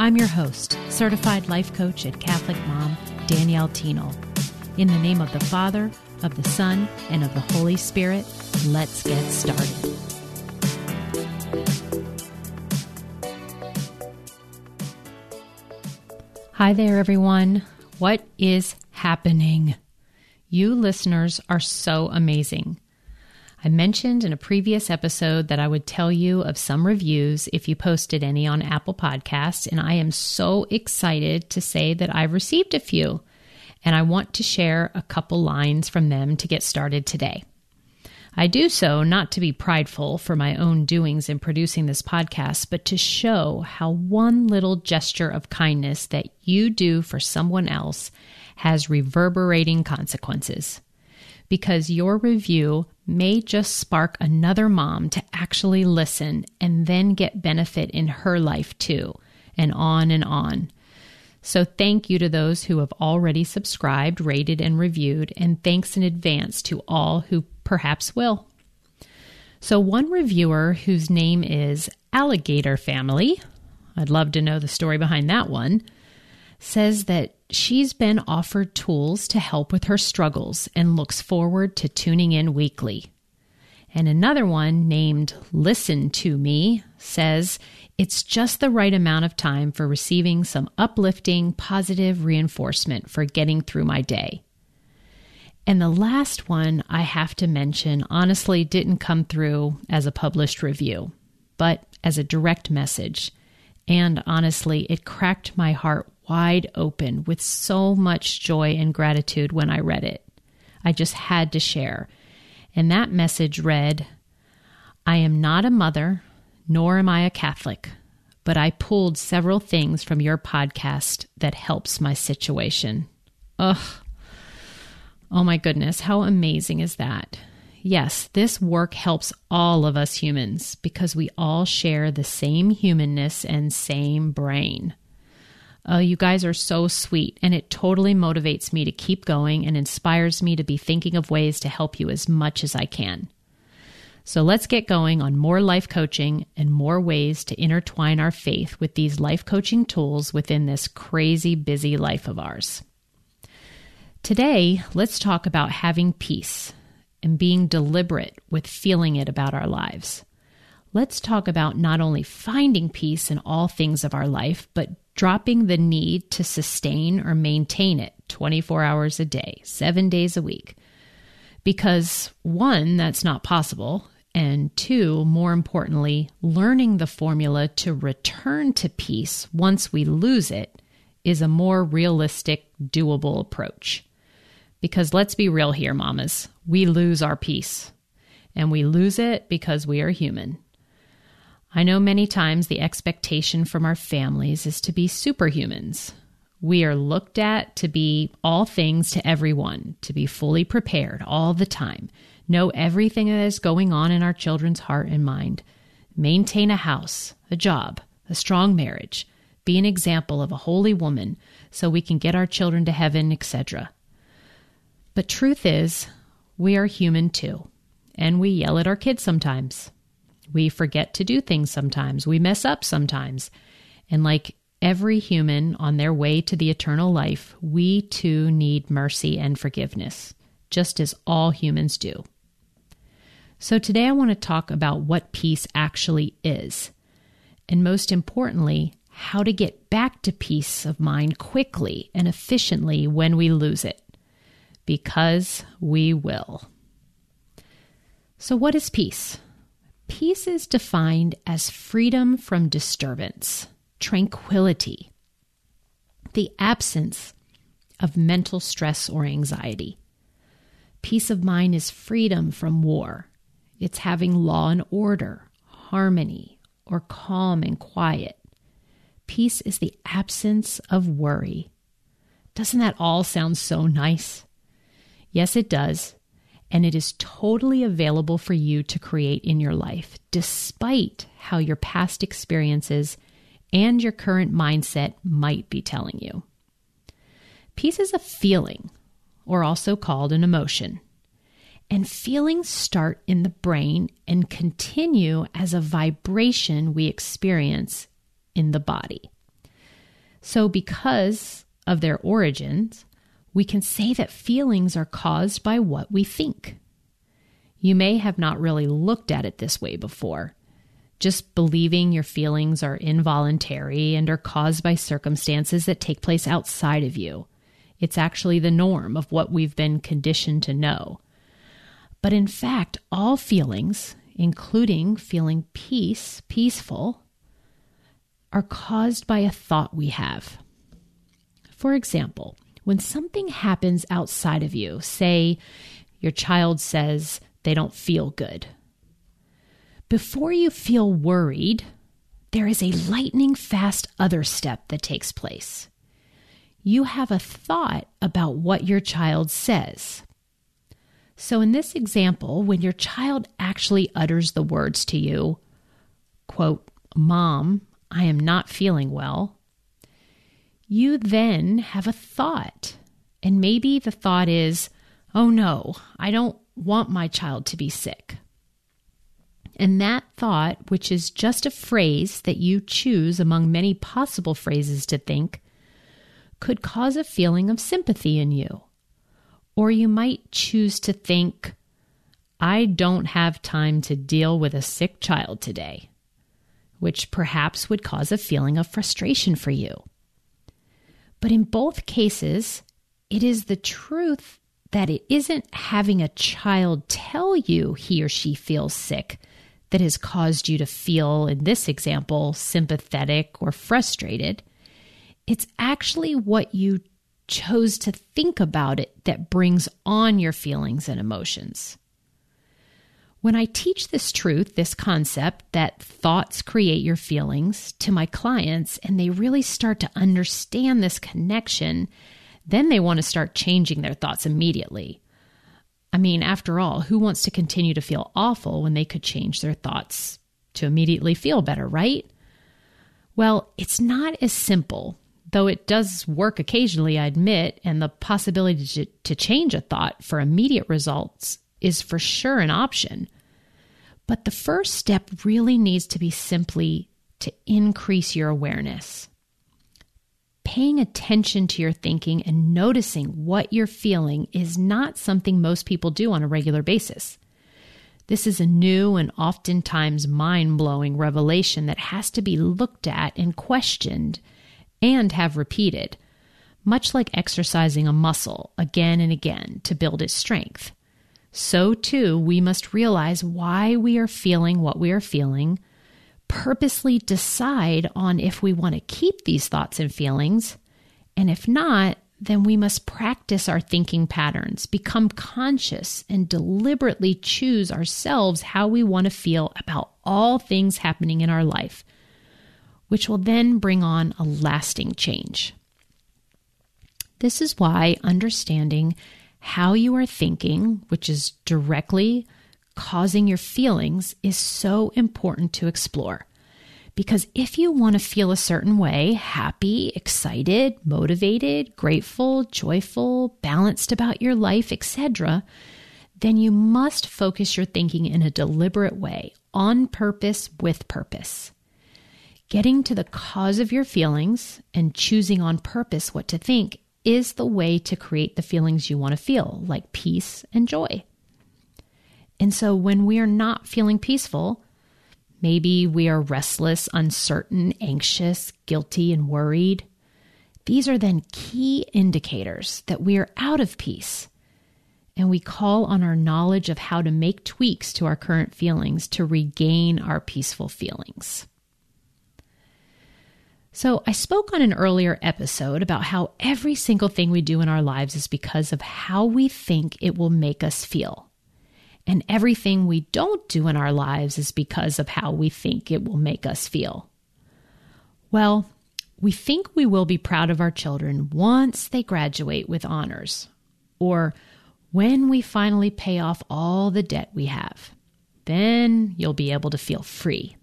I'm your host, certified life coach and Catholic mom, Danielle Thienel. In the name of the Father, of the Son, and of the Holy Spirit, let's get started. Hi there, everyone. What is happening? You listeners are so amazing. I mentioned in a previous episode that I would tell you of some reviews if you posted any on Apple Podcasts, and I am so excited to say that I've received a few, and I want to share a couple lines from them to get started today. I do so not to be prideful for my own doings in producing this podcast, but to show how one little gesture of kindness that you do for someone else has reverberating consequences because your review may just spark another mom to actually listen and then get benefit in her life too, and on and on. So, thank you to those who have already subscribed, rated, and reviewed, and thanks in advance to all who perhaps will. So, one reviewer whose name is Alligator Family, I'd love to know the story behind that one, says that she's been offered tools to help with her struggles and looks forward to tuning in weekly. And another one named Listen to Me says it's just the right amount of time for receiving some uplifting, positive reinforcement for getting through my day. And the last one I have to mention honestly didn't come through as a published review, but as a direct message. And honestly, it cracked my heart wide open with so much joy and gratitude when I read it. I just had to share. And that message read I am not a mother, nor am I a Catholic, but I pulled several things from your podcast that helps my situation. Ugh. Oh my goodness, how amazing is that? Yes, this work helps all of us humans because we all share the same humanness and same brain. Oh, you guys are so sweet, and it totally motivates me to keep going and inspires me to be thinking of ways to help you as much as I can. So let's get going on more life coaching and more ways to intertwine our faith with these life coaching tools within this crazy busy life of ours. Today, let's talk about having peace and being deliberate with feeling it about our lives. Let's talk about not only finding peace in all things of our life, but dropping the need to sustain or maintain it 24 hours a day, seven days a week. Because one, that's not possible. And two, more importantly, learning the formula to return to peace once we lose it is a more realistic, doable approach. Because let's be real here, mamas, we lose our peace. And we lose it because we are human. I know many times the expectation from our families is to be superhumans. We are looked at to be all things to everyone, to be fully prepared all the time, know everything that is going on in our children's heart and mind, maintain a house, a job, a strong marriage, be an example of a holy woman so we can get our children to heaven, etc. But truth is, we are human too, and we yell at our kids sometimes. We forget to do things sometimes. We mess up sometimes. And like every human on their way to the eternal life, we too need mercy and forgiveness, just as all humans do. So today I want to talk about what peace actually is. And most importantly, how to get back to peace of mind quickly and efficiently when we lose it. Because we will. So, what is peace? Peace is defined as freedom from disturbance, tranquility, the absence of mental stress or anxiety. Peace of mind is freedom from war. It's having law and order, harmony, or calm and quiet. peace is the absence of worry. Doesn't that all sound so nice? Yes, it does. And it is totally available for you to create in your life, despite how your past experiences and your current mindset might be telling you. Peace is a feeling, or also called an emotion. And feelings start in the brain and continue as a vibration we experience in the body. So, because of their origins, we can say that feelings are caused by what we think. You may have not really looked at it this way before, just believing your feelings are involuntary and are caused by circumstances that take place outside of you. It's actually the norm of what we've been conditioned to know. But in fact, all feelings, including feeling peace, peaceful, are caused by a thought we have. For example, when something happens outside of you, say your child says they don't feel good, before you feel worried, there is a lightning fast other step that takes place. You have a thought about what your child says. So, in this example, when your child actually utters the words to you, quote, Mom, I am not feeling well, you then have a thought. And maybe the thought is, Oh no, I don't want my child to be sick. And that thought, which is just a phrase that you choose among many possible phrases to think, could cause a feeling of sympathy in you. Or you might choose to think, I don't have time to deal with a sick child today, which perhaps would cause a feeling of frustration for you. But in both cases, it is the truth that it isn't having a child tell you he or she feels sick that has caused you to feel, in this example, sympathetic or frustrated. It's actually what you chose to think about it that brings on your feelings and emotions. When I teach this truth, this concept that thoughts create your feelings to my clients, and they really start to understand this connection, then they want to start changing their thoughts immediately. I mean, after all, who wants to continue to feel awful when they could change their thoughts to immediately feel better, right? Well, it's not as simple though it does work occasionally, I admit, and the possibility to, to change a thought for immediate results is for sure an option. But the first step really needs to be simply to increase your awareness. Paying attention to your thinking and noticing what you're feeling is not something most people do on a regular basis. This is a new and oftentimes mind blowing revelation that has to be looked at and questioned and have repeated, much like exercising a muscle again and again to build its strength. So, too, we must realize why we are feeling what we are feeling, purposely decide on if we want to keep these thoughts and feelings, and if not, then we must practice our thinking patterns, become conscious, and deliberately choose ourselves how we want to feel about all things happening in our life which will then bring on a lasting change. This is why understanding how you are thinking, which is directly causing your feelings, is so important to explore. Because if you want to feel a certain way happy, excited, motivated, grateful, joyful, balanced about your life, etc. then you must focus your thinking in a deliberate way, on purpose, with purpose. Getting to the cause of your feelings and choosing on purpose what to think is the way to create the feelings you want to feel, like peace and joy. And so when we are not feeling peaceful, maybe we are restless, uncertain, anxious, guilty, and worried. These are then key indicators that we are out of peace. And we call on our knowledge of how to make tweaks to our current feelings to regain our peaceful feelings. So, I spoke on an earlier episode about how every single thing we do in our lives is because of how we think it will make us feel. And everything we don't do in our lives is because of how we think it will make us feel. Well, we think we will be proud of our children once they graduate with honors, or when we finally pay off all the debt we have. Then you'll be able to feel free.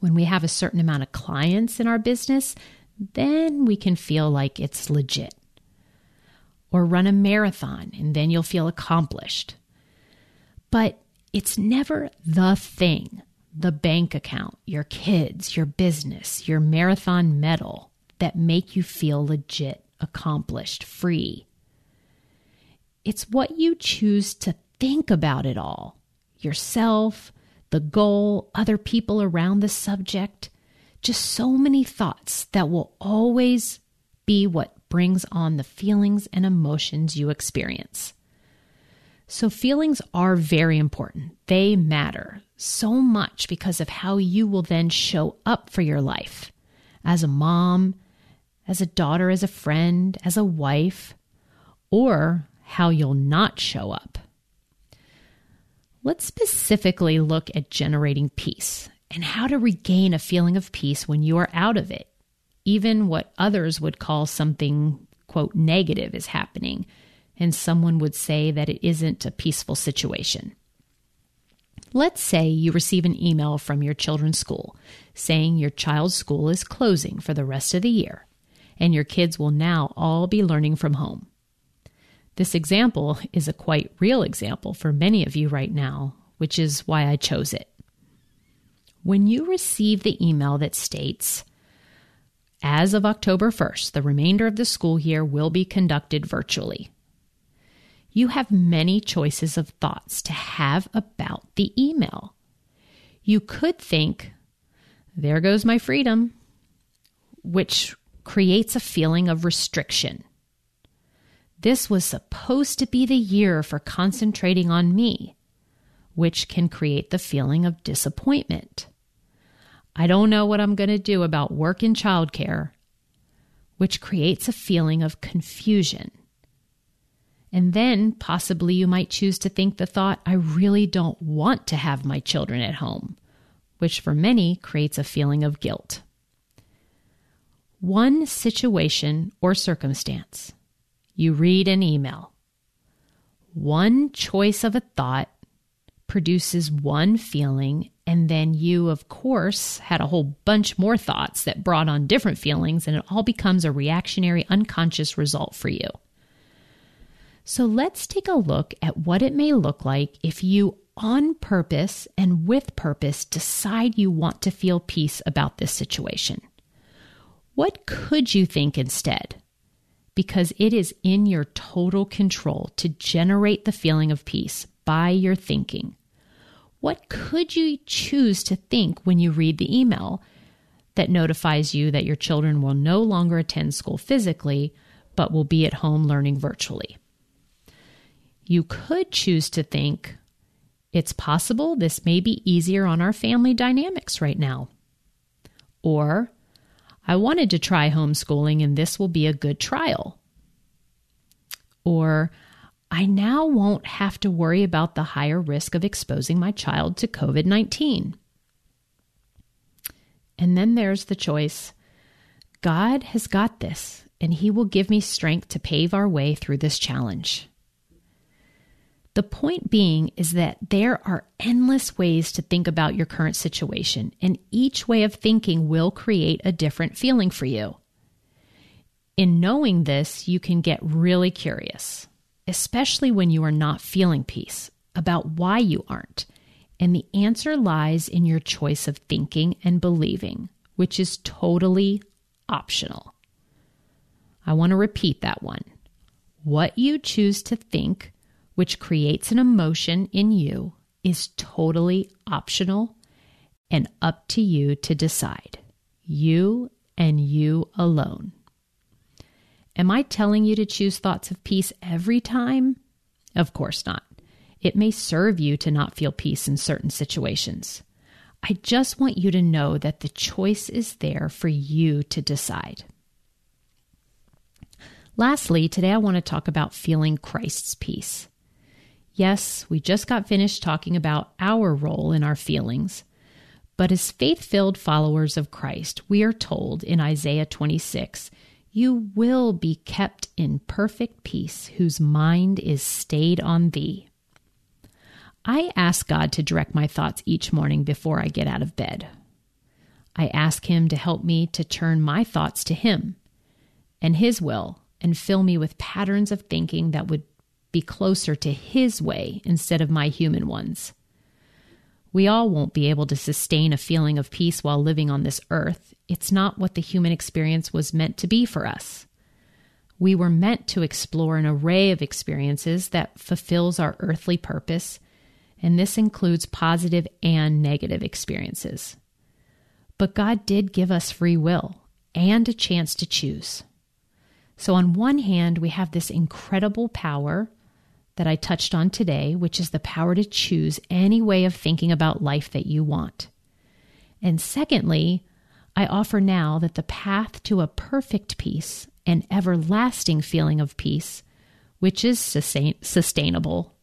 When we have a certain amount of clients in our business, then we can feel like it's legit. Or run a marathon, and then you'll feel accomplished. But it's never the thing the bank account, your kids, your business, your marathon medal that make you feel legit, accomplished, free. It's what you choose to think about it all yourself, the goal, other people around the subject. Just so many thoughts that will always be what brings on the feelings and emotions you experience. So, feelings are very important. They matter so much because of how you will then show up for your life as a mom, as a daughter, as a friend, as a wife, or how you'll not show up. Let's specifically look at generating peace and how to regain a feeling of peace when you are out of it. Even what others would call something, quote, negative is happening, and someone would say that it isn't a peaceful situation. Let's say you receive an email from your children's school saying your child's school is closing for the rest of the year and your kids will now all be learning from home. This example is a quite real example for many of you right now, which is why I chose it. When you receive the email that states, as of October 1st, the remainder of the school year will be conducted virtually you have many choices of thoughts to have about the email. You could think, there goes my freedom, which creates a feeling of restriction. This was supposed to be the year for concentrating on me, which can create the feeling of disappointment. I don't know what I'm going to do about work and childcare, which creates a feeling of confusion. And then possibly you might choose to think the thought, I really don't want to have my children at home, which for many creates a feeling of guilt. One situation or circumstance. You read an email. One choice of a thought produces one feeling, and then you, of course, had a whole bunch more thoughts that brought on different feelings, and it all becomes a reactionary, unconscious result for you. So let's take a look at what it may look like if you, on purpose and with purpose, decide you want to feel peace about this situation. What could you think instead? Because it is in your total control to generate the feeling of peace by your thinking. What could you choose to think when you read the email that notifies you that your children will no longer attend school physically, but will be at home learning virtually? You could choose to think, it's possible this may be easier on our family dynamics right now. Or, I wanted to try homeschooling and this will be a good trial. Or, I now won't have to worry about the higher risk of exposing my child to COVID 19. And then there's the choice God has got this, and He will give me strength to pave our way through this challenge. The point being is that there are endless ways to think about your current situation, and each way of thinking will create a different feeling for you. In knowing this, you can get really curious, especially when you are not feeling peace, about why you aren't. And the answer lies in your choice of thinking and believing, which is totally optional. I want to repeat that one. What you choose to think which creates an emotion in you, is totally optional and up to you to decide. You and you alone. Am I telling you to choose thoughts of peace every time? Of course not. It may serve you to not feel peace in certain situations. I just want you to know that the choice is there for you to decide. Lastly, today I want to talk about feeling Christ's peace. Yes, we just got finished talking about our role in our feelings, But as faith filled followers of Christ, we are told in Isaiah 26 You will be kept in perfect peace, whose mind is stayed on thee. I ask God to direct my thoughts each morning before I get out of bed. I ask Him to help me to turn my thoughts to Him and His will and fill me with patterns of thinking that would be closer to His way instead of my human ones. We all won't be able to sustain a feeling of peace while living on this earth. It's not what the human experience was meant to be for us. We were meant to explore an array of experiences that fulfills our earthly purpose, and this includes positive and negative experiences. But God did give us free will and a chance to choose. So, on one hand, we have this incredible power that I touched on today, which is the power to choose any way of thinking about life that you want. And secondly, I offer now that the path to a perfect peace and everlasting feeling of peace, which is sustain- sustainable,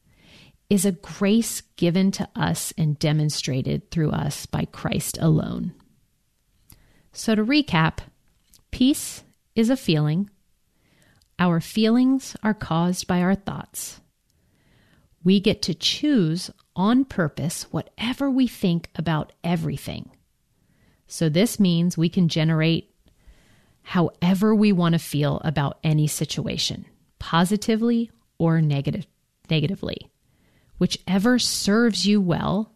is a grace given to us and demonstrated through us by Christ alone. So, to recap, peace is a feeling. Our feelings are caused by our thoughts. We get to choose on purpose whatever we think about everything. So, this means we can generate however we want to feel about any situation, positively or negative, negatively, whichever serves you well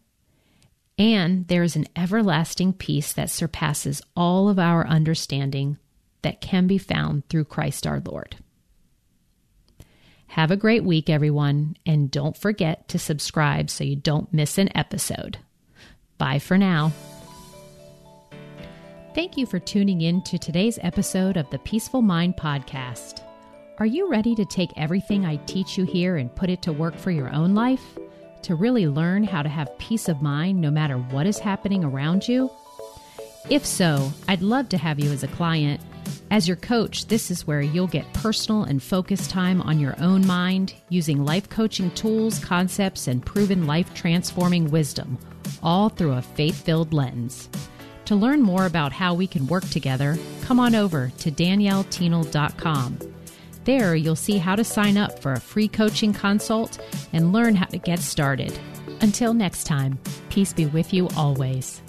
and there is an everlasting peace that surpasses all of our understanding that can be found through Christ our Lord. Have a great week, everyone, and don't forget to subscribe so you don't miss an episode. Bye for now. Thank you for tuning in to today's episode of the Peaceful Mind Podcast. Are you ready to take everything I teach you here and put it to work for your own life? to really learn how to have peace of mind no matter what is happening around you? If so, I'd love to have you as a client. As your coach, this is where you'll get personal and focused time on your own mind using life coaching tools, concepts, and proven life transforming wisdom, all through a faith filled lens. To learn more about how we can work together, come on over to daniellethienel.com. There, you'll see how to sign up for a free coaching consult and learn how to get started. Until next time, peace be with you always.